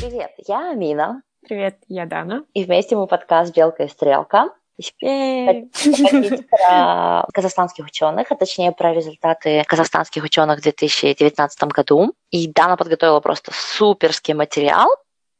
Привет, я Амина. Привет, я Дана. И вместе мы подкаст «Белка и стрелка». Про казахстанских ученых, а точнее про результаты казахстанских ученых в 2019 году. И Дана подготовила просто суперский материал.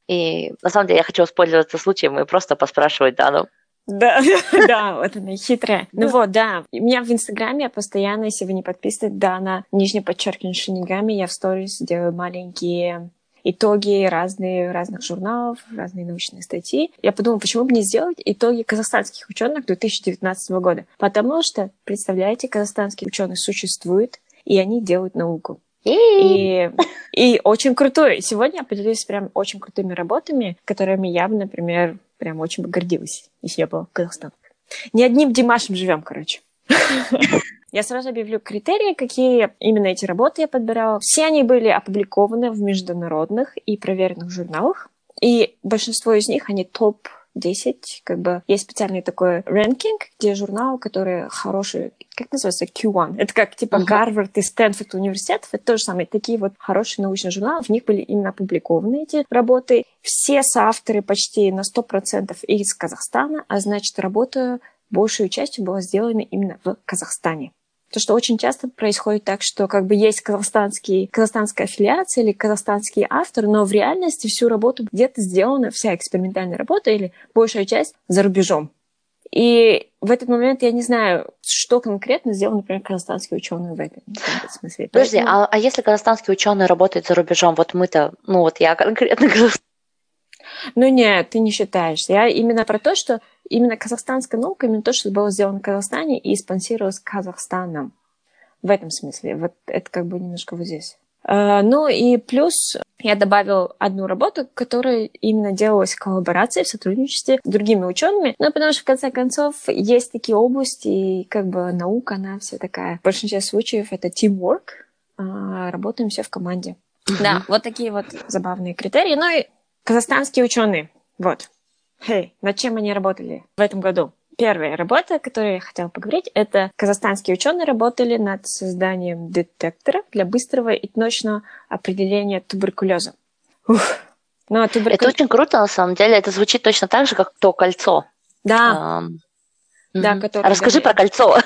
И на самом деле я хочу воспользоваться случаем и просто поспрашивать Дану. Да, да, вот она хитрая. Ну вот, да. У меня в Инстаграме постоянно, если вы не подписаны, Дана, нижнее подчеркивание шинигами, я в сторис делаю маленькие итоги разные, разных журналов, разные научные статьи. Я подумала, почему бы не сделать итоги казахстанских ученых 2019 года? Потому что, представляете, казахстанские ученые существуют, и они делают науку. И, и очень крутой. Сегодня я поделюсь прям очень крутыми работами, которыми я бы, например, прям очень бы гордилась, если я была в Казахстане. Не одним Димашем живем, короче. Я сразу объявлю критерии, какие именно эти работы я подбирала. Все они были опубликованы в международных и проверенных журналах. И большинство из них, они топ 10, как бы есть специальный такой рэнкинг, где журнал, который хороший, как называется, Q1. Это как типа uh-huh. Гарвард и Стэнфорд университетов. Это то же самое. Такие вот хорошие научные журналы, в них были именно опубликованы эти работы. Все соавторы почти на 100% из Казахстана, а значит, работа большую частью была сделана именно в Казахстане. То, что очень часто происходит так, что как бы есть казахстанский, казахстанская аффилиация или казахстанский автор, но в реальности всю работу где-то сделана, вся экспериментальная работа или большая часть за рубежом. И в этот момент я не знаю, что конкретно сделал, например, казахстанский ученый в этом, в этом смысле. Подожди, Поэтому... а, а если казахстанский ученый работает за рубежом, вот мы-то, ну вот я конкретно ну нет, ты не считаешь. Я именно про то, что именно казахстанская наука, именно то, что было сделано в Казахстане и спонсировалось Казахстаном. В этом смысле. Вот это как бы немножко вот здесь. Uh, ну и плюс я добавил одну работу, которая именно делалась в коллаборации, в сотрудничестве с другими учеными. Ну, потому что, в конце концов, есть такие области, и как бы наука, она вся такая. В большинстве случаев это teamwork. Uh, работаем все в команде. Да, вот такие вот забавные критерии. Ну и казахстанские ученые. Вот. Hey, над чем они работали в этом году? Первая работа, о которой я хотела поговорить, это казахстанские ученые работали над созданием детектора для быстрого и точного определения туберкулеза. Ух. Ну, а туберкулез... Это очень круто, на самом деле. Это звучит точно так же, как то кольцо. Да. Um... Да, mm-hmm. которое... Расскажи про кольцо.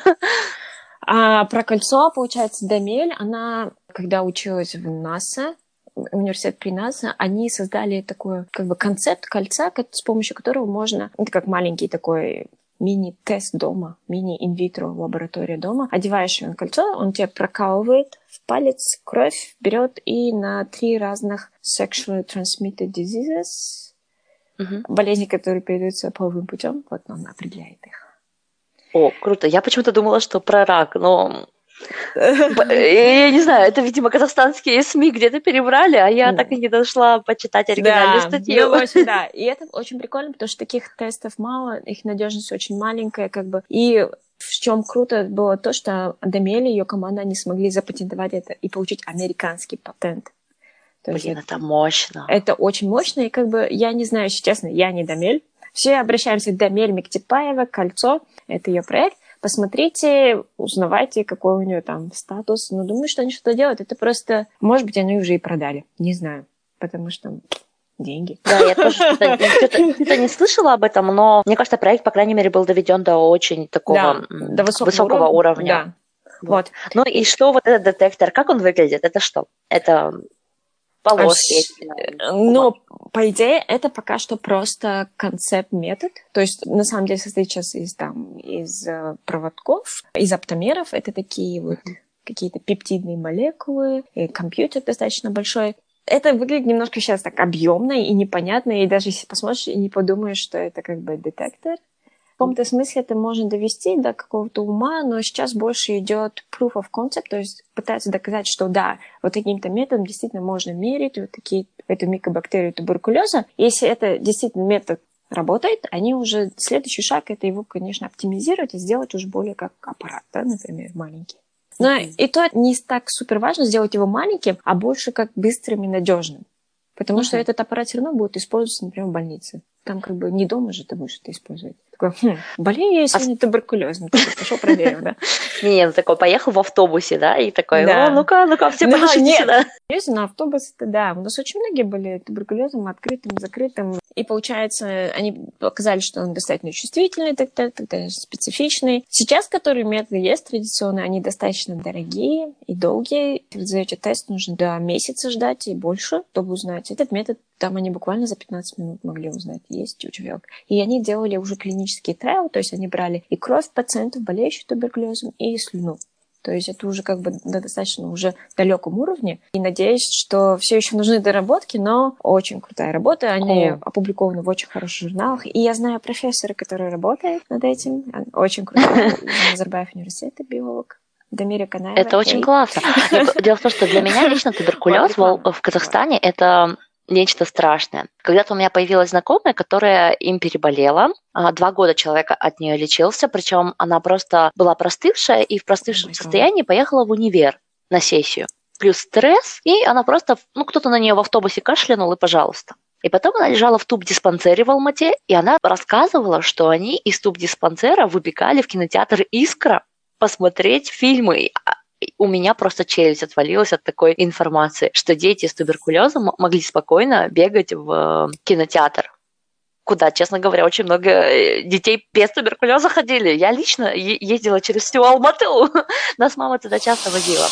А, про кольцо, получается, Дамель, она, когда училась в НАСА, университет при НАСА, они создали такой как бы концепт кольца, с помощью которого можно, это как маленький такой мини-тест дома, мини-инвитро лаборатория дома. Одеваешь на кольцо, он тебе прокалывает в палец кровь, берет и на три разных sexually transmitted diseases, угу. болезни, которые передаются половым путем, вот он определяет их. О, круто. Я почему-то думала, что про рак, но я не знаю, это, видимо, казахстанские СМИ где-то перебрали, а я так и не дошла почитать оригинальную да, статью. Ну, очень, да, и это очень прикольно, потому что таких тестов мало, их надежность очень маленькая, как бы. И в чем круто было то, что Дамели и ее команда не смогли запатентовать это и получить американский патент. То Блин, это, это мощно. Это очень мощно, и как бы я не знаю, если честно, я не Дамель. Все обращаемся к Дамель Мектипаева, Кольцо, это ее проект посмотрите, узнавайте, какой у нее там статус. Но думаю, что они что-то делают. Это просто, может быть, они уже и продали. Не знаю. Потому что деньги. Да, я тоже что-то не слышала об этом, но мне кажется, проект, по крайней мере, был доведен до очень такого да, до высокого, высокого уровня. Да. Вот. Ну и что вот этот детектор, как он выглядит? Это что? Это полоски. А, ну, по идее, это пока что просто концепт-метод. То есть, на самом деле, состоит сейчас из, там, из uh, проводков, из оптомеров. Это такие вот какие-то пептидные молекулы, и компьютер достаточно большой. Это выглядит немножко сейчас так объемно и непонятно, и даже если посмотришь и не подумаешь, что это как бы детектор, в каком-то смысле это можно довести до какого-то ума, но сейчас больше идет proof of concept, то есть пытаются доказать, что да, вот таким-то методом действительно можно мерить вот такие, эту микобактерию туберкулеза. Если это действительно метод работает, они уже следующий шаг это его, конечно, оптимизировать и сделать уже более как аппарат, да, например, маленький. Но и то не так супер важно сделать его маленьким, а больше как быстрым и надежным. Потому uh-huh. что этот аппарат все равно будет использоваться, например, в больнице. Там как бы не дома же ты будешь это использовать. Такой, хм, болею я сегодня а... туберкулезом. Пошел проверил, да? Не, ну такой, поехал в автобусе, да, и такой, о, ну-ка, ну-ка, все подождите, да. Если на автобус, то да. У нас очень многие были туберкулезом, открытым, закрытым. И получается, они показали, что он достаточно чувствительный, тогда специфичный. Сейчас, которые методы есть традиционные, они достаточно дорогие и долгие. Вы сдаете тест, нужно до месяца ждать и больше, чтобы узнать. Этот метод там они буквально за 15 минут могли узнать, есть у человека. И они делали уже клинический трайл, то есть они брали и кровь пациентов, болеющих туберкулезом, и слюну. То есть это уже как бы на достаточно уже далеком уровне. И надеюсь, что все еще нужны доработки, но очень крутая работа. Они О. опубликованы в очень хороших журналах. И я знаю профессора, который работает над этим. Он очень крутой. Назарбаев университет, биолог. Дамире Канаева. Это очень классно. Дело в том, что для меня лично туберкулез в Казахстане это нечто страшное. Когда-то у меня появилась знакомая, которая им переболела. А, два года человек от нее лечился, причем она просто была простывшая и в простывшем состоянии поехала в универ на сессию. Плюс стресс, и она просто, ну, кто-то на нее в автобусе кашлянул, и пожалуйста. И потом она лежала в туб-диспансере в Алмате, и она рассказывала, что они из туб-диспансера выбегали в кинотеатр «Искра» посмотреть фильмы у меня просто челюсть отвалилась от такой информации, что дети с туберкулезом могли спокойно бегать в кинотеатр куда, честно говоря, очень много э, детей без туберкулеза ходили. Я лично ездила через всю Алмату. Нас мама туда часто возила.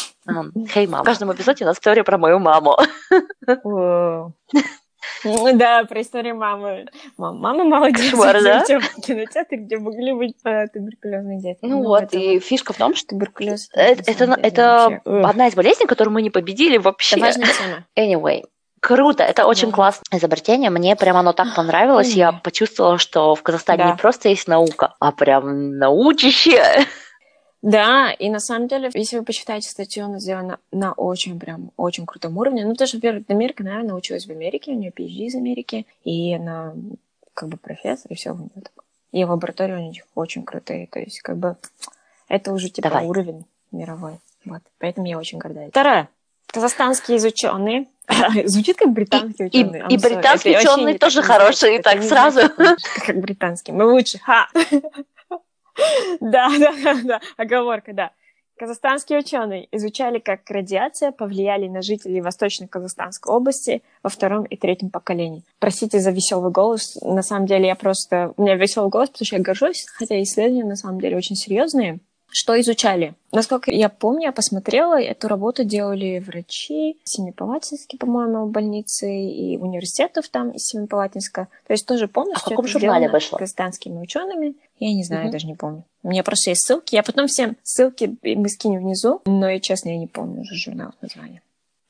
Хей, мама. В каждом эпизоде у нас история про мою маму. Да, про историю мамы. Мама молодец. Кошмар, да? В кинотеатре, где могли быть э, туберкулезные дети. Ну, ну вот, и фишка в том, что туберкулез... Это, это, это одна из болезней, которую мы не победили вообще. Это важная тема. Anyway, Круто, это очень да. классное изобретение. Мне прямо оно так понравилось. Я почувствовала, что в Казахстане да. не просто есть наука, а прям научище. Да, и на самом деле, если вы почитаете статью, она сделана на очень прям очень крутом уровне. Ну, потому что, во-первых, Америка, наверное, училась в Америке, у нее PhD из Америки, и она как бы профессор, и все у нее так. И лаборатории у них очень крутые. То есть, как бы, это уже типа Давай. уровень мировой. Вот. Поэтому я очень горда. Второе. Казахстанские ученые. Звучит как британские ученые. И, и британские ученые тоже хорошие, так сразу. Как британские. Мы лучше. Ха! Да, да, да, да, оговорка, да. Казахстанские ученые изучали, как радиация повлияли на жителей Восточно-Казахстанской области во втором и третьем поколении. Простите за веселый голос. На самом деле я просто... У меня веселый голос, потому что я горжусь, хотя исследования на самом деле очень серьезные. Что изучали? Насколько я помню, я посмотрела, эту работу делали врачи Семипалатинской, по-моему, больницы и университетов там из Семипалатинска. То есть тоже полностью а в каком журнале вышло? казахстанскими учеными. Я не знаю, угу. я даже не помню. У меня просто есть ссылки. Я потом всем ссылки мы скинем внизу, но я, честно, я не помню уже журнал название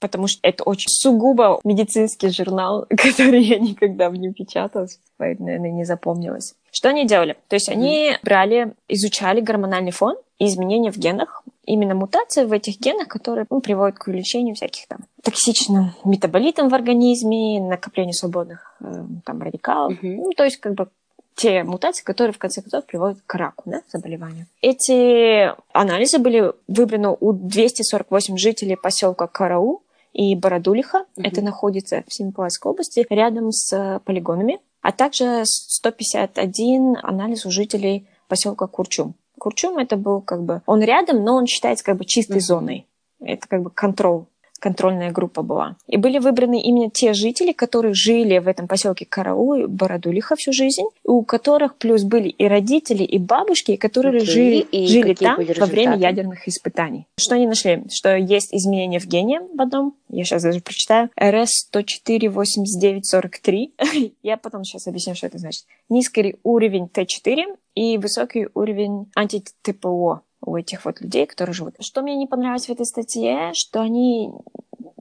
потому что это очень сугубо медицинский журнал, который я никогда в нем печаталась, поэтому, наверное, не запомнилась. Что они делали? То есть они брали, изучали гормональный фон и изменения в генах, именно мутации в этих генах, которые ну, приводят к увеличению всяких там токсичным метаболитам в организме, накоплению свободных э, там радикалов. Mm-hmm. Ну, то есть как бы те мутации, которые в конце концов приводят к раку, да, заболеванию. Эти анализы были выбраны у 248 жителей поселка Карау, и Бородулиха. Mm-hmm. Это находится в Семипалатской области, рядом с полигонами. А также 151 анализ у жителей поселка Курчум. Курчум это был как бы... Он рядом, но он считается как бы чистой mm-hmm. зоной. Это как бы контроль контрольная группа была. И были выбраны именно те жители, которые жили в этом поселке Карау и Бородулиха всю жизнь, у которых плюс были и родители, и бабушки, которые okay. жили, и жили там во время ядерных испытаний. Что они нашли? Что есть изменения в гене в одном, я сейчас даже прочитаю, RS1048943. я потом сейчас объясню, что это значит. Низкий уровень Т4 и высокий уровень анти-ТПО у этих вот людей, которые живут. Что мне не понравилось в этой статье, что они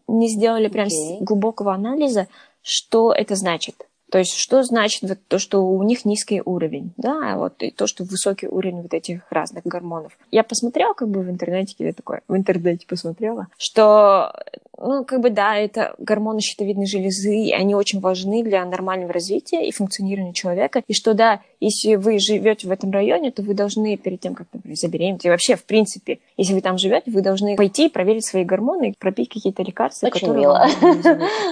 не сделали прям okay. глубокого анализа, что это значит. То есть, что значит вот то, что у них низкий уровень, да, вот и то, что высокий уровень вот этих разных гормонов. Я посмотрела как бы в интернете, или такое, в интернете посмотрела, что ну, как бы, да, это гормоны щитовидной железы, и они очень важны для нормального развития и функционирования человека. И что, да, если вы живете в этом районе, то вы должны перед тем, как, например, забеременеть, и вообще, в принципе, если вы там живете, вы должны пойти проверить свои гормоны, пропить какие-то лекарства, очень которые... Мило.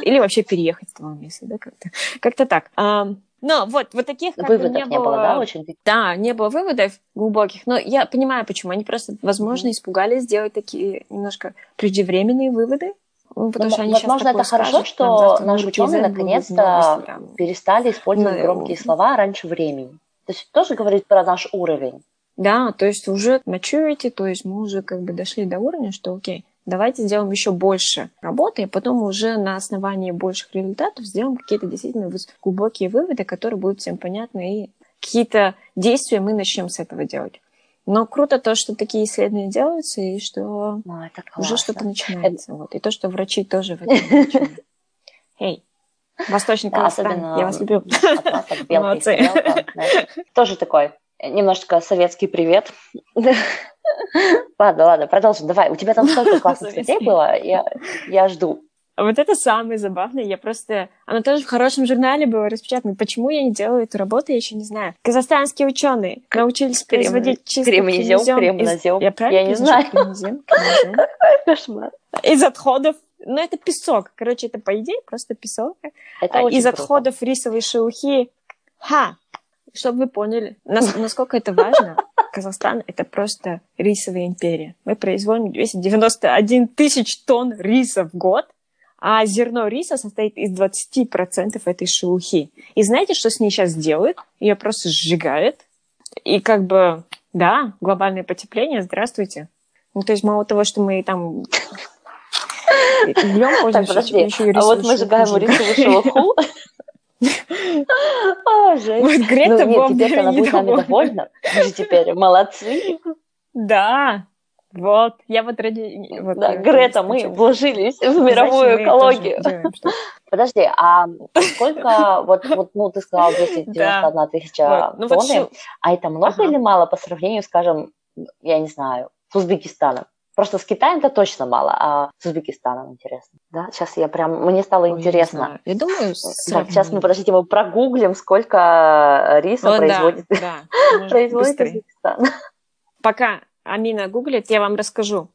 Или вообще переехать с того места, да, как-то. Как-то так. Но вот, вот таких как Выводов не, не было, было, да, очень? Да, не было выводов глубоких, но я понимаю, почему. Они просто, возможно, испугались сделать такие немножко преждевременные выводы, Ну, потому Ну, что они возможно, это хорошо, скажут, что там завтра наши ученые наконец-то перестали использовать Ну, громкие слова раньше времени. То есть тоже говорит про наш уровень. Да, то есть уже maturity, то есть мы уже как бы дошли до уровня, что окей, давайте сделаем еще больше работы, и потом уже на основании больших результатов сделаем какие-то действительно глубокие выводы, которые будут всем понятны, и какие-то действия мы начнем с этого делать. Но круто то, что такие исследования делаются, и что Ну, это уже что-то начинается. Вот. И то, что врачи тоже в этом. Эй, Восточный Казахстан, я вас люблю. Молодцы. Тоже такой немножко советский привет. Ладно, ладно, продолжим. Давай, у тебя там столько классных статей было, я, я жду. А Вот это самое забавное. Я просто... Оно тоже в хорошем журнале было распечатано. Почему я не делаю эту работу, я еще не знаю. Казахстанские ученые научились Крем- производить чистый кремнезем, кремнезем из-. Я правильно Я не знаю. Кремнезем, кремнезем. Кошмар. Из отходов. Ну, это песок. Короче, это, по идее, просто песок. Это А из круто. отходов рисовой шелухи. Ха! Чтобы вы поняли, нас- насколько это важно, Казахстан — это просто рисовая империя. Мы производим 291 тысяч тонн риса в год, а зерно риса состоит из 20% этой шелухи. И знаете, что с ней сейчас делают? Ее просто сжигают. И как бы, да, глобальное потепление, здравствуйте. Ну, то есть мало того, что мы там углем Так, подожди, еще и а вот мы сжигаем рисовую шелуху. О, жесть. Вот Грета Ну, нет, теперь она будет нами довольна. Мы же теперь молодцы. Да, вот, я вот ради... вот Да, я Грета, мы вложились в мировую экологию. Подожди, а сколько, вот, вот, ну, ты сказала 291 тысяча ну шел- а это много или мало по сравнению, скажем, я не знаю, с Узбекистаном? Просто с Китаем-то точно мало, а с Узбекистаном интересно. Да, сейчас я прям, мне стало Ой, интересно. Я думаю, Так, сейчас мы, подождите, мы прогуглим, сколько риса да, производит, да, может, производит. Узбекистан. Пока Амина гуглит, я вам расскажу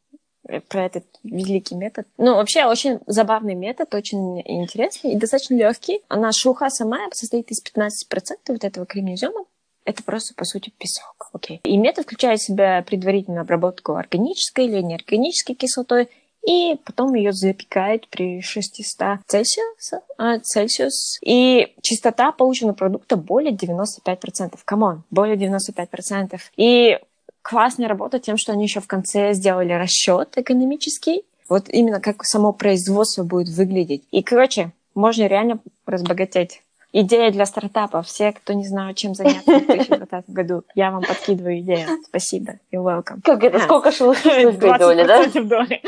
э, про этот великий метод. Ну, вообще, очень забавный метод, очень интересный и достаточно легкий. Она шелуха сама состоит из 15% вот этого кремнезема. Это просто, по сути, песок. Окей. И метод включает в себя предварительную обработку органической или неорганической кислотой, и потом ее запекают при 600 Цельсиуса, а, Цельсиус. И чистота полученного продукта более 95%. Come on, более 95%. И классная работа тем, что они еще в конце сделали расчет экономический. Вот именно как само производство будет выглядеть. И, короче, можно реально разбогатеть. Идея для стартапов. Все, кто не знает, чем заняться в 2020 году, я вам подкидываю идею. Спасибо. You're welcome. Как это, сколько вы придумали, да? 20% доли.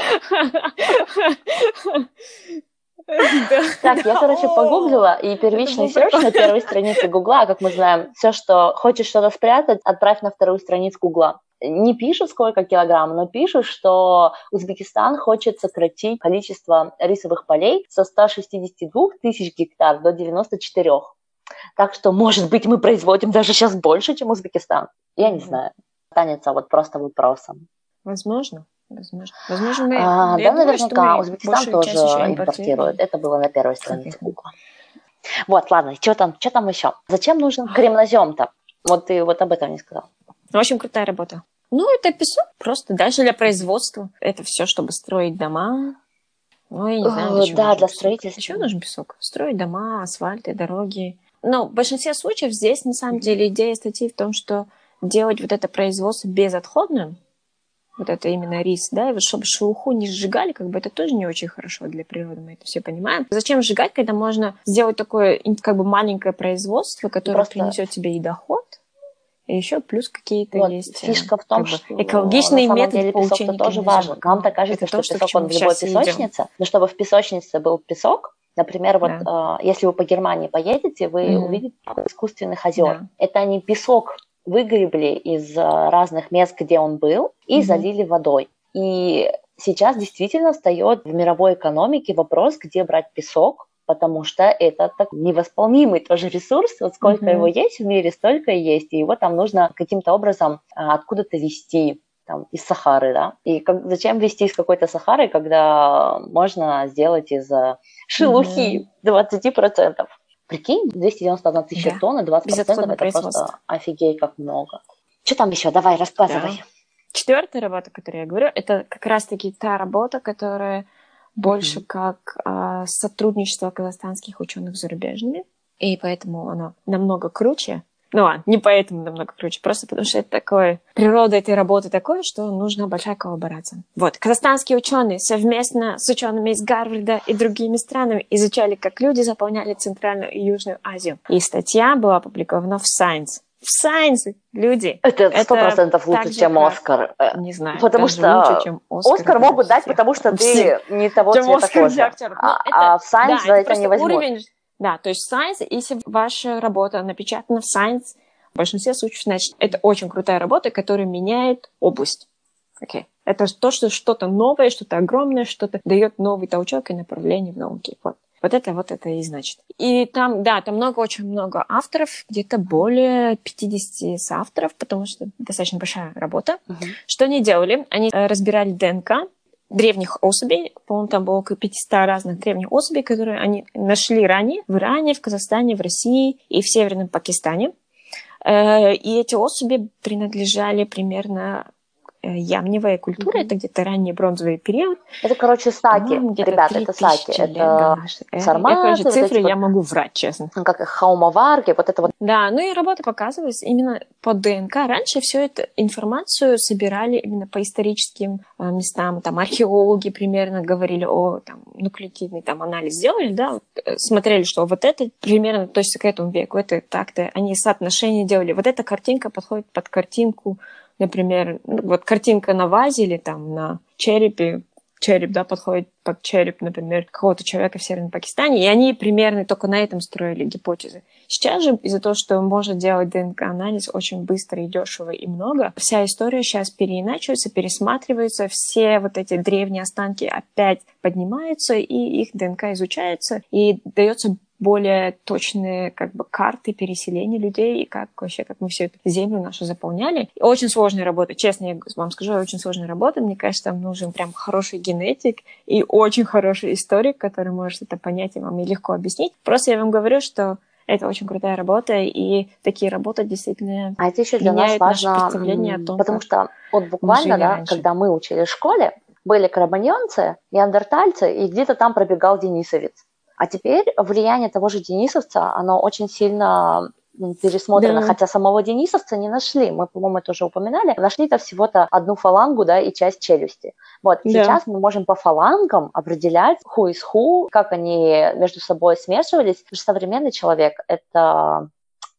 Так, я, короче, погуглила, и первичный серч на первой странице Гугла, а как мы знаем, все, что хочешь что-то спрятать, отправь на вторую страницу Гугла. Не пишут, сколько килограмм, но пишут, что Узбекистан хочет сократить количество рисовых полей со 162 тысяч гектар до 94. Так что, может быть, мы производим даже сейчас больше, чем Узбекистан. Я не знаю. Останется вот просто вопросом. Возможно. Возможно. Возможно, мы... А, да, думаю, наверняка Узбекистан тоже импортирует. Это было на первой странице. Гугла. Вот, ладно, что там, что там еще? Зачем нужен кремнозем-то? Вот ты вот об этом не сказал. Общем, крутая работа. Ну, это песок просто дальше для производства. Это все, чтобы строить дома. Ну, я не знаю, О, для чего да, для песок. строительства. Еще нужен песок. Строить дома, асфальты, дороги. Но в большинстве случаев здесь, на самом деле, идея статьи в том, что делать вот это производство безотходным, вот это именно рис, да, и вот чтобы шелуху не сжигали, как бы это тоже не очень хорошо для природы, мы это все понимаем. Зачем сжигать, когда можно сделать такое как бы маленькое производство, которое Просто- принесет тебе и доход, и еще плюс какие-то Вот, есть э, фишка в том, как что экологичный метод деле получения песок-то тоже важен. Нам-то кажется, Это что то, песок он в любой и идем. песочнице, но чтобы в песочнице был песок, например, вот Да. э, если вы по Германии поедете, вы Мгм. увидите искусственных озер. Да. Это они песок выгребли из э, разных мест, где он был, и Мгм. залили водой. И сейчас действительно встает в мировой экономике вопрос, где брать песок, потому что это так невосполнимый тоже ресурс. Вот сколько Мгм. его есть в мире, столько и есть. И его там нужно каким-то образом а, откуда-то вести там, из Сахары, да? И как, зачем вести из какой-то Сахары, когда можно сделать из э, шелухи 20%? Прикинь, 291 тысяча Да. тонн, и 20% Безотходное это просто офигеть как много. Что там еще? Давай, рассказывай. Четвертая работа, о которой я говорю, это как раз-таки та работа, которая больше mm-hmm. как э, сотрудничество казахстанских ученых с зарубежными, и поэтому оно намного круче. Ну ладно, не поэтому намного круче, просто потому что это такое, природа этой работы такое, что нужна большая коллаборация. Вот, казахстанские ученые совместно с учеными из Гарварда и другими странами изучали, как люди заполняли Центральную и Южную Азию. И статья была опубликована в Science. В Science, люди. Это сто процентов лучше, чем как... Оскар. Э, не знаю. Потому что лучше, чем Оскар, Оскар могут дать, потому что ты не того чем цвета Оскар кожи. А, ну, а в Science да, за это, это не возьмут. Уровень да, то есть Science, если ваша работа напечатана в Science, в большинстве случаев, значит, это очень крутая работа, которая меняет область. Okay. Это то, что что-то новое, что-то огромное, что-то дает новый толчок и направление в науке. Вот. Вот это вот это и значит. И там, да, там много, очень много авторов, где-то более 50 соавторов, потому что достаточно большая работа. Uh-huh. Что они делали? Они э, разбирали ДНК, древних особей. По-моему, там было около 500 разных древних особей, которые они нашли ранее в Иране, в Казахстане, в России и в Северном Пакистане. Э, и эти особи принадлежали примерно ямневая культура, mm-hmm. это где-то ранний бронзовый период. Это, короче, саки, ребята, это саки, это да. сарматы. Я, короче, цифры вот я могу врать, честно. Ну, как хаумаварги, вот это вот. Да, ну и работа показывалась именно по ДНК. Раньше всю эту информацию собирали именно по историческим э, местам, там археологи примерно говорили о там, нуклеотидный там анализ сделали, да, вот, э, смотрели, что вот это примерно относится к этому веку, это так-то, они соотношение делали. Вот эта картинка подходит под картинку например, ну, вот картинка на вазе или там на черепе, череп, да, подходит под череп, например, какого-то человека в Северном Пакистане, и они примерно только на этом строили гипотезы. Сейчас же из-за того, что можно делать ДНК-анализ очень быстро и дешево и много, вся история сейчас переиначивается, пересматривается, все вот эти древние останки опять поднимаются, и их ДНК изучается, и дается более точные как бы карты переселения людей и как вообще, как мы все эту землю нашу заполняли. И очень сложная работа, честно я вам скажу, очень сложная работа. Мне кажется, там нужен прям хороший генетик и очень хороший историк, который может это понять и вам и легко объяснить. Просто я вам говорю, что это очень крутая работа, и такие работы действительно а это еще для нас важно, представление о том, потому что вот буквально, да, когда мы учились в школе, были карабаньонцы, неандертальцы, и где-то там пробегал денисовец. А теперь влияние того же денисовца, оно очень сильно пересмотрено, да. хотя самого денисовца не нашли. Мы, по-моему, это уже упоминали. Нашли-то всего-то одну фалангу, да, и часть челюсти. Вот, да. сейчас мы можем по фалангам определять who is who, как они между собой смешивались. Потому что современный человек — это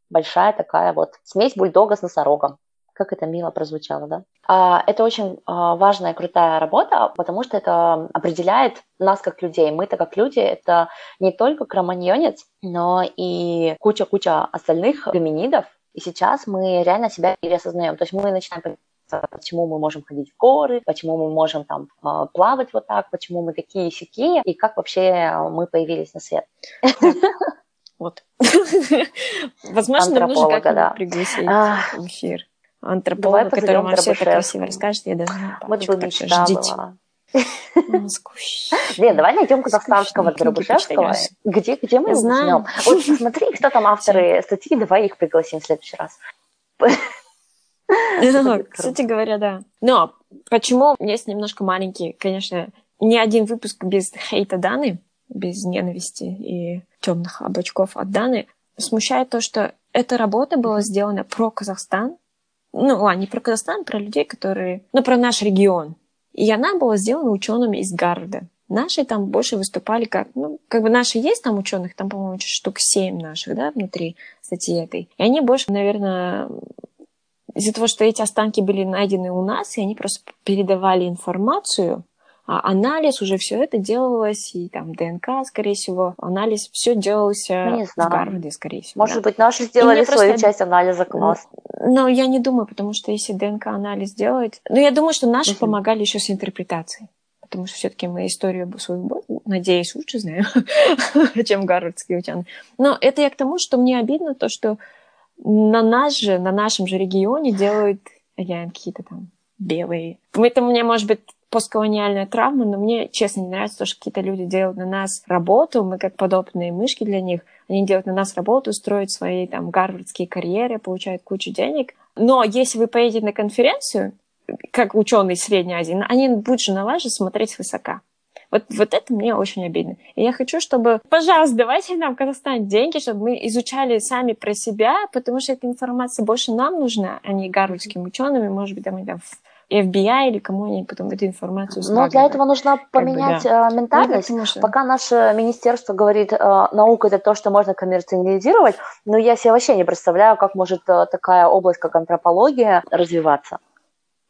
большая такая вот смесь бульдога с носорогом. Как это мило прозвучало, да? А, это очень а, важная, крутая работа, потому что это определяет нас как людей. Мы-то как люди, это не только кроманьонец, но и куча-куча остальных гоминидов. И сейчас мы реально себя переосознаем. То есть мы начинаем почему мы можем ходить в горы, почему мы можем там а, плавать вот так, почему мы такие сякие, и как вообще мы появились на свет. Вот. Возможно, нам нужно как-нибудь пригласить в эфир антрополога, который вам все это красиво расскажет. Я даже не Вот бы мечта была. Блин, давай найдем казахстанского Дробышевского. Где, где мы его возьмем? Вот смотри, кто там авторы статьи, давай их пригласим в следующий раз. Кстати говоря, да. Но почему есть немножко маленький, конечно, ни один выпуск без хейта Даны, без ненависти и темных облачков от Даны, смущает то, что эта работа была сделана про Казахстан, ну, ладно, не про Казахстан, про людей, которые... Ну, про наш регион. И она была сделана учеными из Гарварда. Наши там больше выступали как... Ну, как бы наши есть там ученых, там, по-моему, штук семь наших, да, внутри статьи этой. И они больше, наверное, из-за того, что эти останки были найдены у нас, и они просто передавали информацию, анализ уже все это делалось, и там ДНК, скорее всего, анализ все делалось ну, в Гарварде, скорее всего. Может да. быть, наши сделали свою просто... часть анализа, класс. Но я не думаю, потому что если ДНК-анализ делать... Ну, я думаю, что наши угу. помогали еще с интерпретацией. Потому что все-таки мы историю свою, надеюсь, лучше знаем, чем гарвардские ученые. Но это я к тому, что мне обидно то, что на нас же, на нашем же регионе делают какие-то там белые. Это мне, может быть, постколониальная травма, но мне, честно, не нравится то, что какие-то люди делают на нас работу, мы как подобные мышки для них, они делают на нас работу, строят свои там гарвардские карьеры, получают кучу денег. Но если вы поедете на конференцию, как ученые Средней Азии, они будут же на вас же смотреть свысока. Вот, вот это мне очень обидно. И я хочу, чтобы, пожалуйста, давайте нам Казахстан деньги, чтобы мы изучали сами про себя, потому что эта информация больше нам нужна, а не гарвардским ученым, и, может быть, там, там FBI или кому они потом эту информацию Но ну, для этого нужно поменять как бы, да. Э, ментальность. Ну, Пока наше министерство говорит, э, наука это то, что можно коммерциализировать, но я себе вообще не представляю, как может э, такая область, как антропология, развиваться.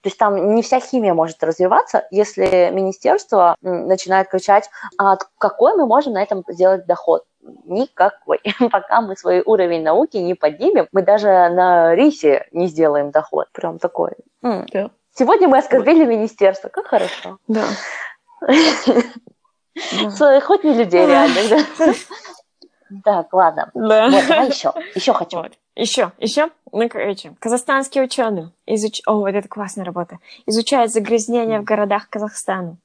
То есть там не вся химия может развиваться, если министерство начинает кричать, а какой мы можем на этом сделать доход? Никакой. Пока мы свой уровень науки не поднимем, мы даже на рисе не сделаем доход. Прям такой. Да. Сегодня мы оскорбили министерство. Как хорошо. Да. Хоть не людей реально. Так, ладно. Да. Вот, давай еще. Еще хочу. Вот. Еще, еще. Ну, короче, казахстанские ученые изуч... О, вот это классная работа. Изучают загрязнения в городах Казахстана.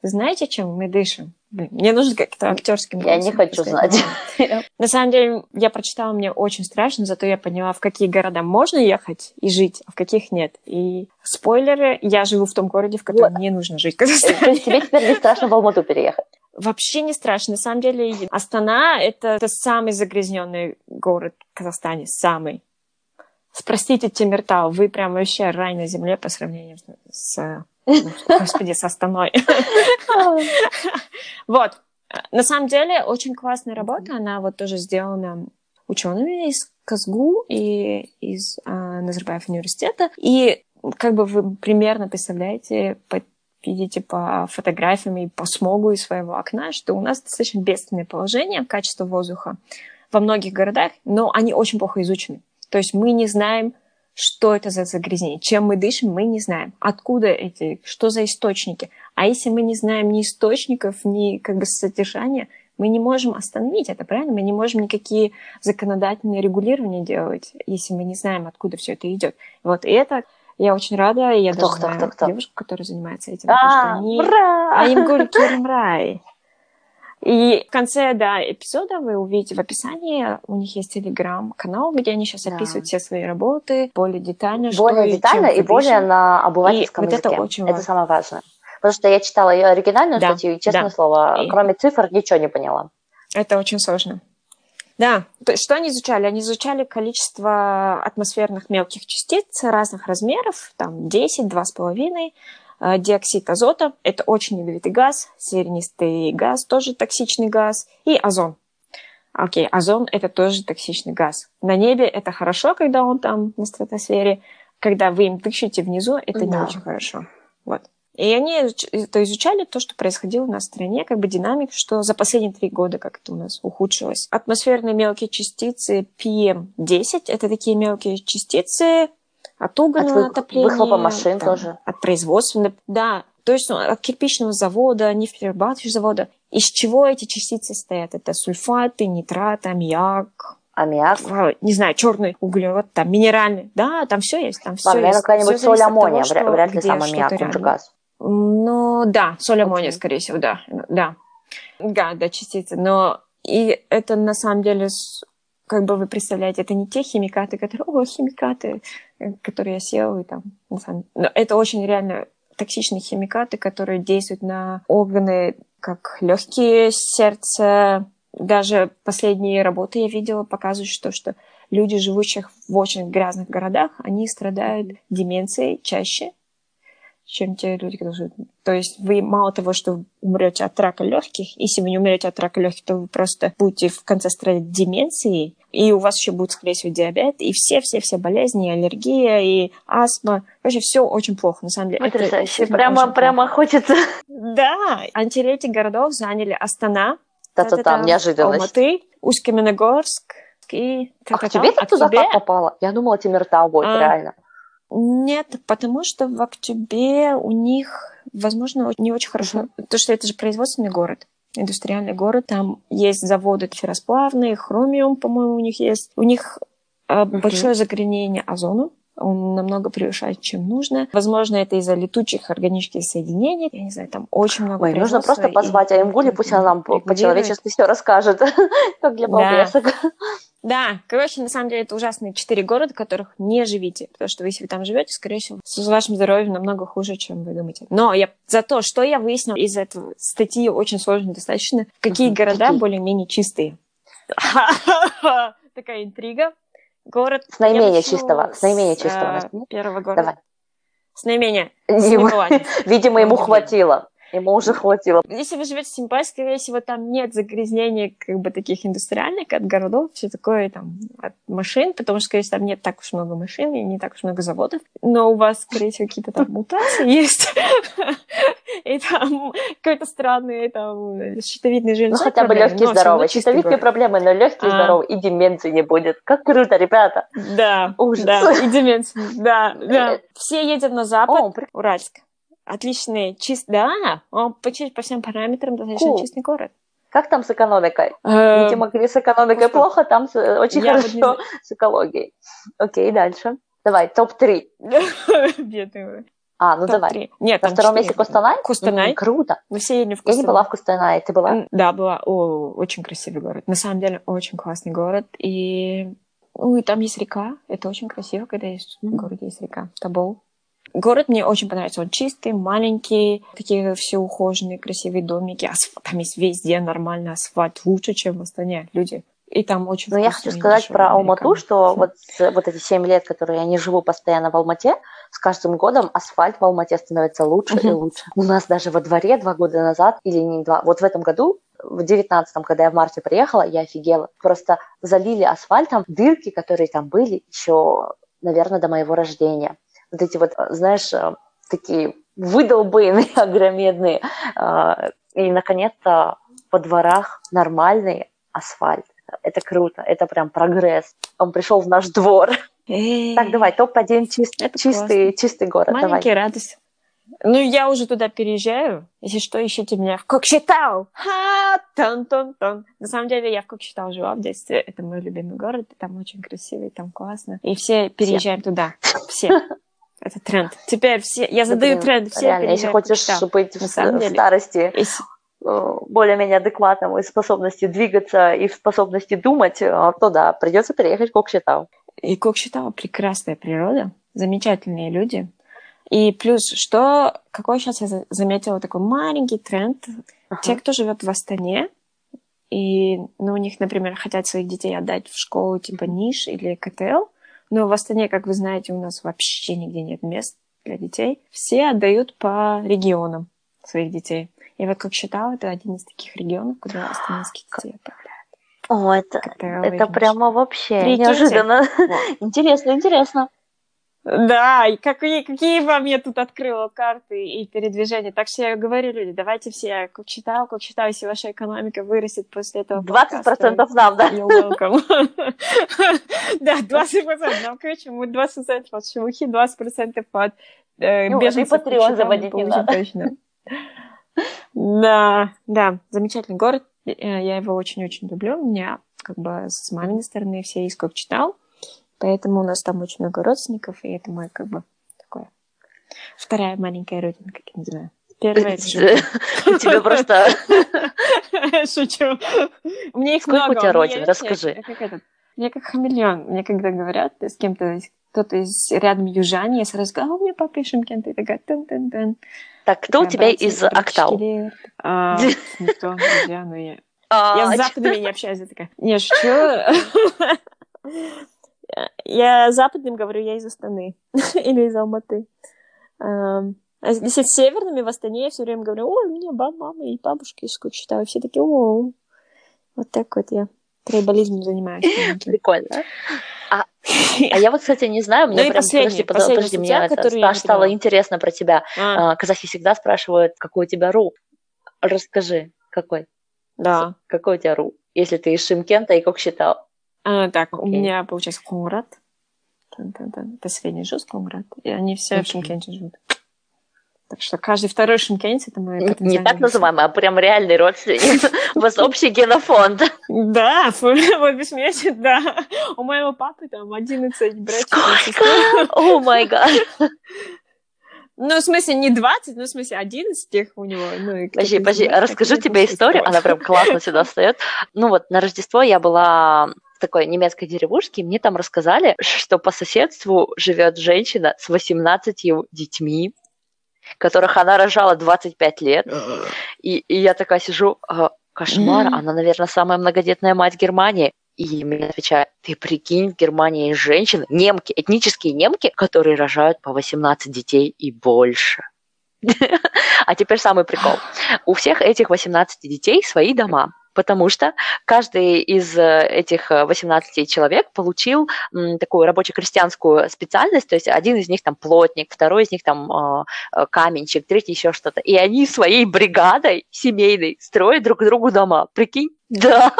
Вы знаете, чем мы дышим? Мне нужно как-то актерским голосом. Я не хочу знать. На самом деле, я прочитала, мне очень страшно, зато я поняла, в какие города можно ехать и жить, а в каких нет. И спойлеры, я живу в том городе, в котором мне нужно жить. То есть тебе теперь не страшно в Алмату переехать? Вообще не страшно. На самом деле, Астана — это, это самый загрязненный город в Казахстане, самый. Спросите Тимиртау, вы прям вообще рай на земле по сравнению с Господи, со Астаной. Вот. На самом деле, очень классная работа. Она вот тоже сделана учеными из Казгу и из а, Назарбаев университета. И как бы вы примерно представляете, по, видите по фотографиям и по смогу из своего окна, что у нас достаточно бедственное положение качества воздуха во многих городах, но они очень плохо изучены. То есть мы не знаем, что это за загрязнение, чем мы дышим, мы не знаем. Откуда эти, что за источники. А если мы не знаем ни источников, ни как бы содержания, мы не можем остановить это, правильно? Мы не можем никакие законодательные регулирования делать, если мы не знаем, откуда все это идет. Вот и это я очень рада, и я кто, даже кто, знаю кто, кто? девушку, которая занимается этим. А, они, ура! Аимгуль Керимрай. И в конце да, эпизода вы увидите в описании, у них есть телеграм-канал, где они сейчас да. описывают все свои работы более детально. Более детально и, и более на обывательском и языке. Вот это очень важно. Это самое важное. Потому что я читала ее оригинальную да, статью, и, честное да. слово, и... кроме цифр ничего не поняла. Это очень сложно. Да, то есть что они изучали? Они изучали количество атмосферных мелких частиц разных размеров, там 10, 2,5, Э, диоксид азота – это очень ядовитый газ, сернистый газ – тоже токсичный газ, и озон. Окей, озон – это тоже токсичный газ. На небе это хорошо, когда он там на стратосфере, когда вы им дышите внизу, это да. не очень хорошо. Вот. И они это изучали то, что происходило на стране, как бы динамик, что за последние три года как это у нас ухудшилось. Атмосферные мелкие частицы PM10 – это такие мелкие частицы, от угольного от отопления. Выхлопа машин там, тоже. От производственного, да. То есть ну, от кирпичного завода, нефтеперерабатывающего завода. Из чего эти частицы стоят? Это сульфаты, нитраты, аммиак, Аммиак. Не знаю, черный углерод, там минеральный. Да, там все есть. Там все Наверное, какая-нибудь соль аммония, того, вряд ли сам аммиак, он же газ. Ну, да, соль аммония, okay. скорее всего, да. Да, да, да, частицы. Но и это на самом деле как бы вы представляете, это не те химикаты, которые, о, химикаты, э, которые я съела, и там, на самом... Но это очень реально токсичные химикаты, которые действуют на органы, как легкие, сердце. Даже последние работы я видела, показывают, что, что люди, живущих в очень грязных городах, они страдают деменцией чаще, чем те люди, которые живут. То есть вы мало того, что умрете от рака легких, если вы не умрете от рака легких, то вы просто будете в конце страдать деменцией, и у вас еще будет, скорее всего, диабет, и все-все-все болезни, и аллергия, и астма. Вообще все очень плохо, на самом деле. Потрясающе. Это прямо, прямо плохо. хочется. Да. Антирейтинг городов заняли Астана, да-да, там неожиданность. Алматы, Усть-Каменогорск и... А к тебе ты туда как попала? Я думала, Тимиртау будет, а, реально. Нет, потому что в октябре у них, возможно, не очень хорошо. Uh-huh. Потому что это же производственный город индустриальный город. Там есть заводы ферросплавные, хромиум, по-моему, у них есть. У них uh-huh. большое загрязнение озону он намного превышает, чем нужно. Возможно, это из-за летучих органических соединений. Я не знаю, там очень много Ой, нужно просто позвать Аймгули, пусть она нам по-человечески все расскажет, как для балбесок. Да, короче, на самом деле это ужасные четыре города, в которых не живите. Потому что вы, если вы там живете, скорее всего, с вашим здоровьем намного хуже, чем вы думаете. Но я за то, что я выяснила из этого статьи очень сложно достаточно, какие города более-менее чистые. Такая интрига. Город... С наименее чистого. С наименее чистого. Э, первого города. Давай. С наименее. Видимо, ему хватило. Ему уже хватило. Если вы живете в Симпай, скорее всего, там нет загрязнений как бы таких индустриальных от городов, все такое там от машин, потому что, скорее всего, там нет так уж много машин и не так уж много заводов. Но у вас, скорее всего, какие-то там мутации есть. И там какой-то странный там щитовидный желез. Ну, хотя бы легкий здоровый. Щитовидные проблемы, но легкий а. здоровый и деменции не будет. Как круто, ребята. Да, ужас. Да, и деменции. Да, да. Все едем на запад, Уральск отличный, чист, да, он почти по всем параметрам достаточно cool. чистый город. Как там с экономикой? Э, Видимо, с экономикой плохо, там очень хорошо с экологией. Окей, дальше. Давай, топ-3. Бедный а, ну давай. Нет, На втором месте Костанай? Костанай. круто. Мы все едем в Костанай. Я не была в Костанае. Ты была? Да, была. О, очень красивый город. На самом деле, очень классный город. И, ну, и там есть река. Это очень красиво, когда есть в городе есть река. Табол. Город мне очень понравился. Он чистый, маленький, такие все ухоженные, красивые домики. Асфальт, там есть везде нормальный асфальт, лучше, чем в Астане. Люди и там очень Но я хочу сказать про Алмату, что вот, вот эти 7 лет, которые я не живу постоянно в Алмате, с каждым годом асфальт в Алмате становится лучше uh-huh. и лучше. У нас даже во дворе два года назад, или не два, вот в этом году, в девятнадцатом, когда я в марте приехала, я офигела. Просто залили асфальтом дырки, которые там были еще, наверное, до моего рождения вот эти вот, знаешь, э, такие выдолбанные, огромедные. Э, и, наконец-то, по дворах нормальный асфальт. Это круто, это прям прогресс. Он пришел в наш двор. Эй, так, давай, топ-1 чист, чистый, чистый город. Маленький давай. радость. Ну, я уже туда переезжаю. Если что, ищите меня в Кокшетау. Ха! Тон -тон -тон. На самом деле, я в Кокшетау жила в детстве. Это мой любимый город. Там очень красивый, там классно. И все переезжаем все. туда. Все. Это тренд. Теперь все... Я задаю Блин, тренд. Все реально, если хочешь быть в, в старости если... Э, более-менее адекватным и способности двигаться, и в способности думать, э, то да, придется переехать в Кокшетау. И Кокшетау прекрасная природа, замечательные люди. И плюс, что, какой сейчас я заметила такой маленький тренд. Uh-huh. Те, кто живет в Астане, и ну, у них, например, хотят своих детей отдать в школу типа НИШ или КТЛ, но в Астане, как вы знаете, у нас вообще нигде нет мест для детей. Все отдают по регионам своих детей. И вот как считала, это один из таких регионов, куда астанинские детей отправляют. О, это, это прямо вообще Прикиньте. неожиданно. Вот. интересно, интересно. Да, и какие, какие вам я тут открыла карты и передвижения. Так что я говорю, люди, давайте все, как читал, если ваша экономика вырастет после этого 20% подкаста, нам, да? Да, 20%. Нам, короче, мы 20% от шелухи, 20% от ну, беженцев. И Patreon заводить не надо. Да, да, замечательный город. Э, я его очень-очень люблю. У меня как бы с маминой стороны все из как читал. Поэтому у нас там очень много родственников, и это мой как бы такое вторая маленькая родина, как я называю. Первая У тебя просто... Шучу. Мне их много. Сколько у тебя родин? Расскажи. Мне как хамелеон. Мне когда говорят с кем-то, кто-то из рядом южане, я сразу говорю, а у меня папа из Шимкента, и такая тын тын тын Так, кто у тебя из Актау? А, никто, друзья, но я... Я с западными не общаюсь, я такая, не, что? Я западным говорю, я из Астаны или из Алматы. А если с северными в Астане я все время говорю, ой, у меня баб, мама и бабушка из. И все такие, о, вот так вот я трейбализмом занимаюсь. Прикольно. А, а я вот, кстати, не знаю, мне ну прям, подожди, подожди, мне это, стало интересно про тебя. А. Казахи всегда спрашивают, какой у тебя ру. Расскажи, какой? Да. Какой у тебя ру? Если ты из Шимкента и как считал? А, так, okay. у меня получается Конград. Это средний жест Конград. И они все okay. в Шимкенте живут. Так что каждый второй шимкенец это мой Не так называемый, а прям реальный родственник. У вас общий генофонд. Да, вот без смеси, да. У моего папы там 11 братьев О май гад. Ну, в смысле, не 20, ну, в смысле, 11 тех у него. Ну, подожди, подожди, расскажу тебе историю, она прям классно сюда встает. Ну вот, на Рождество я была такой немецкой деревушке, мне там рассказали, что по соседству живет женщина с 18 детьми, которых она рожала 25 лет. И, и я такая сижу, «А, кошмар, mm-hmm. она, наверное, самая многодетная мать Германии. И мне отвечают, ты прикинь, в Германии есть женщины, немки, этнические немки, которые рожают по 18 детей и больше. А теперь самый прикол. У всех этих 18 детей свои дома потому что каждый из э, этих 18 э, человек получил такую рабоче-крестьянскую специальность, то есть один из них там плотник, второй из них там э, каменщик, третий еще что-то. И они своей бригадой семейной строят друг другу дома. Прикинь? Да.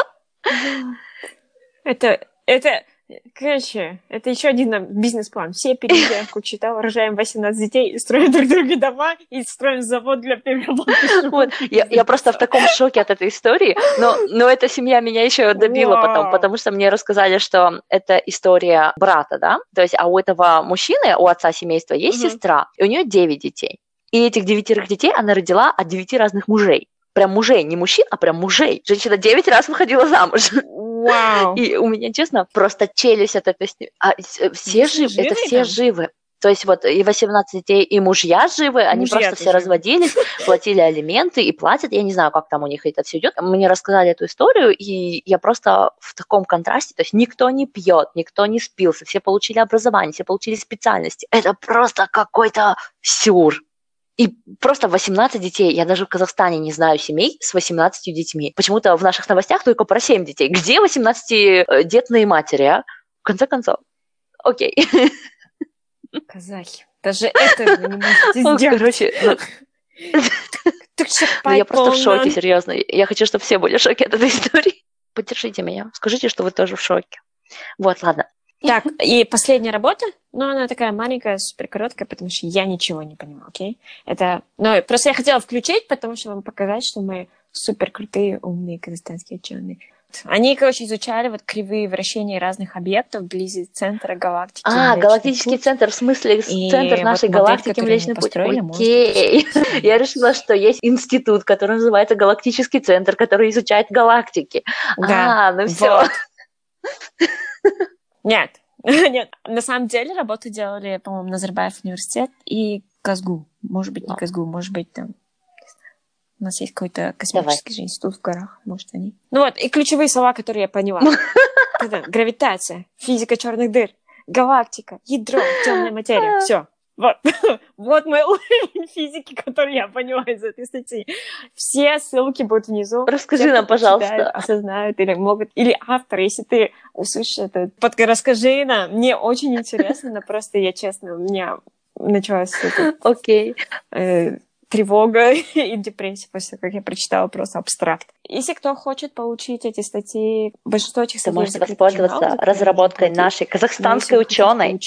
Это, это, Короче, это еще один бизнес-план. Все переделку читал, рожаем 18 детей, строим друг друга дома и строим завод для переработки. Вот. Я, я просто в таком шоке от этой истории, но, но эта семья меня еще добила Вау. потом, потому что мне рассказали, что это история брата, да? То есть, а у этого мужчины, у отца семейства есть угу. сестра, и у нее 9 детей. И этих девятерых детей она родила от девяти разных мужей прям мужей, не мужчин, а прям мужей. Женщина девять раз выходила замуж. Вау. И у меня, честно, просто челюсть от этой... А, все живы, это все живы. То есть вот и 18 детей, и мужья живы, они мужья просто все живы. разводились, платили алименты и платят. Я не знаю, как там у них это все идет. Мне рассказали эту историю, и я просто в таком контрасте. То есть никто не пьет, никто не спился, все получили образование, все получили специальности. Это просто какой-то сюр. И просто 18 детей. Я даже в Казахстане не знаю семей с 18 детьми. Почему-то в наших новостях только про 7 детей. Где 18-детные матери, а? В конце концов. Окей. Казахи. Даже это вы не можете сделать. Короче, ну, я просто в шоке, серьезно. Я хочу, чтобы все были в шоке от этой истории. Поддержите меня. Скажите, что вы тоже в шоке. Вот, ладно. Так, и последняя работа, но она такая маленькая, супер короткая, потому что я ничего не понимаю, окей? Это, ну, просто я хотела включить, потому что вам показать, что мы супер крутые, умные казахстанские ученые. Они, короче, изучали вот кривые вращения разных объектов вблизи центра галактики. А, галактический путь. центр, в смысле, и центр вот нашей галактики Млечный Путь. Окей. Я решила, что есть институт, который называется Галактический центр, который изучает галактики. Да. А, ну все. Нет, нет. На самом деле работу делали, по-моему, Назарбаев университет и Казгу. Может быть, не Казгу, может быть, там у нас есть какой-то космический же институт в горах, может, они. Ну вот, и ключевые слова, которые я поняла. Гравитация, физика черных дыр, галактика, ядро, темная материя. Все. Вот, вот мой уровень физики, который я поняла из этой статьи. Все ссылки будут внизу. Расскажи Те, нам, пожалуйста. Читают, осознают или могут. Или автор, если ты услышишь это, под... расскажи нам. Мне очень интересно, но просто я честно, у меня началась Окей. Okay. Э, тревога и депрессия после того, как я прочитала просто abstract. Если кто хочет получить эти статьи, большинство этих статей... Вы можете воспользоваться канал, разработкой нашей казахстанской ученой,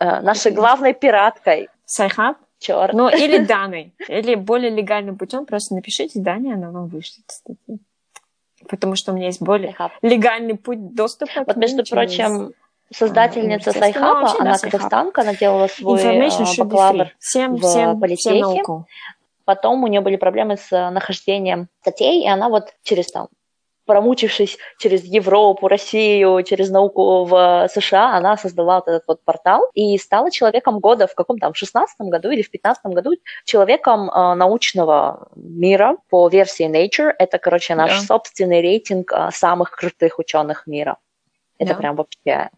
э, нашей главной пираткой. Sci-Hub? Черт. Ну, или Даной. Или более легальным путем просто напишите Дане, она вам вышлет статью. Потому что у меня есть более легальный путь доступа Вот, между прочим, создательница Sci-Hub а, ну, она казахстанка, она делала свой э, бакалавр всем, в всем, политехе. Всем Потом у нее были проблемы с э, нахождением статей, и она вот через там промучившись через Европу, Россию, через науку в США, она создала вот этот вот портал и стала человеком года в каком там, в 16 году или в 15 году, человеком э, научного мира по версии Nature. Это, короче, наш yeah. собственный рейтинг э, самых крутых ученых мира. Это yeah. прям вообще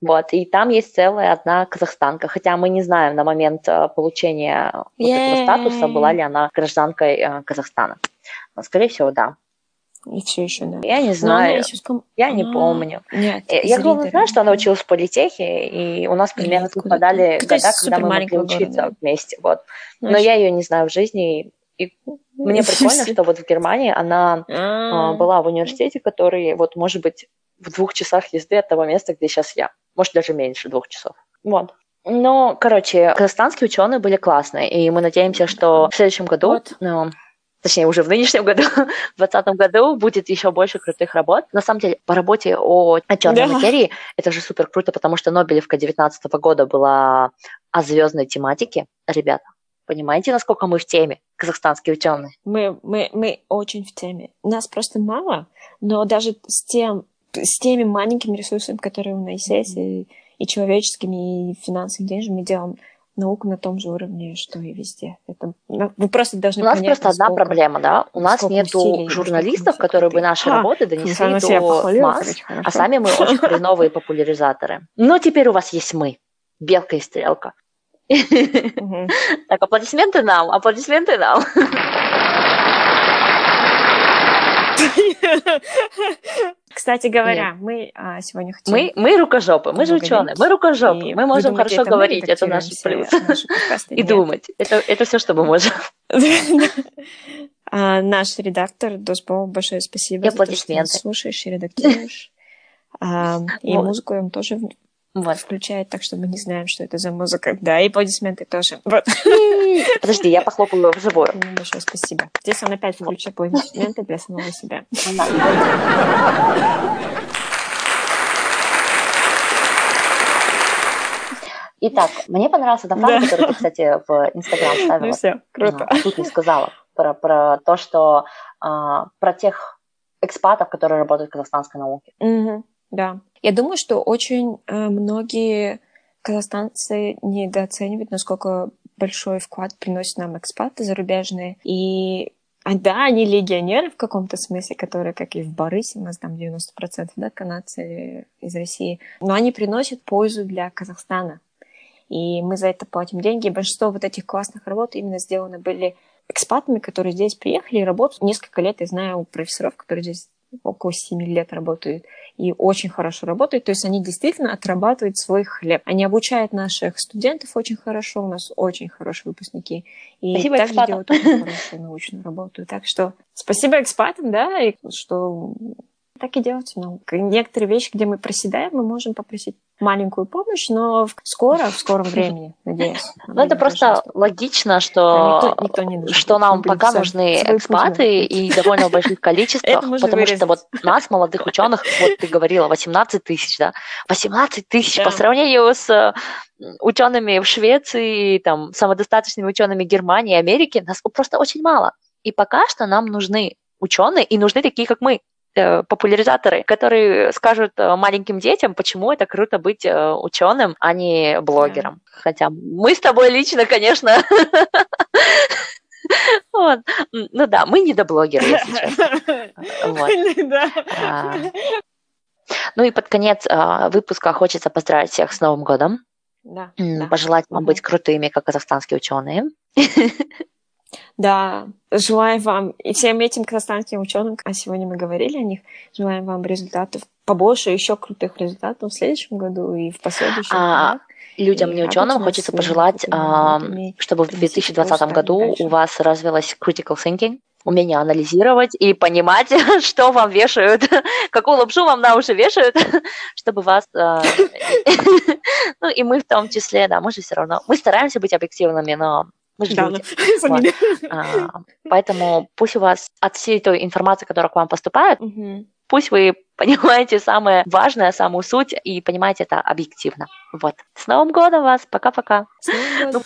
вот, и там есть целая одна казахстанка, хотя мы не знаем на момент э, получения вот этого статуса, была ли она гражданкой э, Казахстана. Но, скорее всего, да. И все еще, да. Я не знаю. Еще... Я а не помню. Нет, э, я, главное, знаю, что она училась в политехе, и у нас примерно совпадали года, когда мы могли учиться города. вместе. Вот. Но я ее не знаю в жизни, и мне прикольно, что вот в Германии она а, была в университете, который, вот, может быть, в двух часах езды от того места, где сейчас я. Может, даже меньше двух часов. Вот. Ну, короче, казахстанские ученые были классные, и мы надеемся, что в следующем году, Вот. ну, точнее, уже в нынешнем году, в 2020 году будет еще больше крутых работ. На самом деле, по работе о, о черной Да. материи это же супер круто, потому что Нобелевка 19 года была о звездной тематике. Ребята, понимаете, насколько мы в теме, казахстанские ученые? Мы, мы, мы очень в теме. Нас просто мало, но даже с, тем, с теми маленькими ресурсами, которые у нас есть, и, и человеческими, и финансовыми денежными, делаем науку на том же уровне, что и везде. Это, ну, вы просто должны У нас понять, просто одна проблема, да? У нас нету журналистов, которые бы наши А, работы донесли себя до масс, а сами мы очень хреновые популяризаторы. Но теперь у вас есть мы, белка и стрелка. Так, аплодисменты нам, аплодисменты нам. Кстати говоря, мы а, сегодня хотим... Мы, мы рукожопы, мы же ученые, мы рукожопы, И мы можем думаете, хорошо это говорить, это наш плюс. И Нет. думать, это, это все, что мы можем. А, Наш редактор, Досбол, большое спасибо И за то, что слушаешь и редактируешь. А, И музыку он тоже Вот. включает, так что мы не знаем, что это за музыка. Да, и аплодисменты тоже. Вот. Подожди, я похлопаю вживую. Ему большое спасибо. Здесь он опять включил аплодисменты для самого себя. Итак, мне понравился та Да. которую ты, кстати, в Инстаграм Ну ставила. все, круто. А, тут не сказала про, про то, что а, про тех экспатов, которые работают в казахстанской науке. Мгм, Да. Я думаю, что очень э, многие казахстанцы недооценивают, насколько большой вклад приносят нам экспаты зарубежные. И а, да, они легионеры в каком-то смысле, которые, как и в Барысе, у нас там 90% да, канадцы из России, но они приносят пользу для Казахстана. И мы за это платим деньги. И большинство вот этих классных работ именно сделаны были экспатами, которые здесь приехали и работают. Несколько лет я знаю профессоров, которые здесь около 7 лет работают и очень хорошо работают. То есть они действительно отрабатывают свой хлеб. Они обучают наших студентов очень хорошо. У нас очень хорошие выпускники. И Спасибо также экспатам. делают очень хорошую научную работу. Так что спасибо экспатам, да, и что так и делать. Ну, к- некоторые вещи, где мы проседаем, мы можем попросить маленькую помощь, но в- скоро, в скором времени, надеюсь. Ну, это просто логично, что, Да, никто- никто не что нам пока нужны экспаты и довольно в больших количествах, потому что вот нас, молодых ученых, вот ты говорила, 18 тысяч, да? 18 тысяч по сравнению с учеными в Швеции, там, самодостаточными учеными Германии, Америки, нас просто очень мало. И пока что нам нужны ученые, и нужны такие, как мы, популяризаторы, которые скажут э, маленьким детям, почему это круто быть э, ученым, а не блогером. Хотя мы с тобой лично, конечно. Вот. Ну да, мы не до блогеры, если честно. Вот. А, Ну и под конец а, выпуска хочется поздравить всех с Новым годом, Да, пожелать вам быть крутыми, как казахстанские ученые. Да, желаем вам и всем этим казахстанским ученым, а сегодня мы говорили о них, желаем вам результатов побольше, еще крутых результатов в следующем году и в последующих А. Людям, И не ученым, хочется пожелать, а, чтобы в приносите 2020 просто году у вас развилось critical thinking, умение анализировать и понимать, что вам вешают, какую лапшу вам на уши вешают, чтобы вас... а, Ну и мы в том числе, да, мы же все равно... Мы стараемся быть объективными, но мы же Да, люди. ну, сами. А, Поэтому пусть у вас от всей той информации, которая к вам поступает, Мгм. пусть вы понимаете самое важное, самую суть и понимаете это объективно. Вот. С Новым годом вас! Пока-пока! С Новым годом!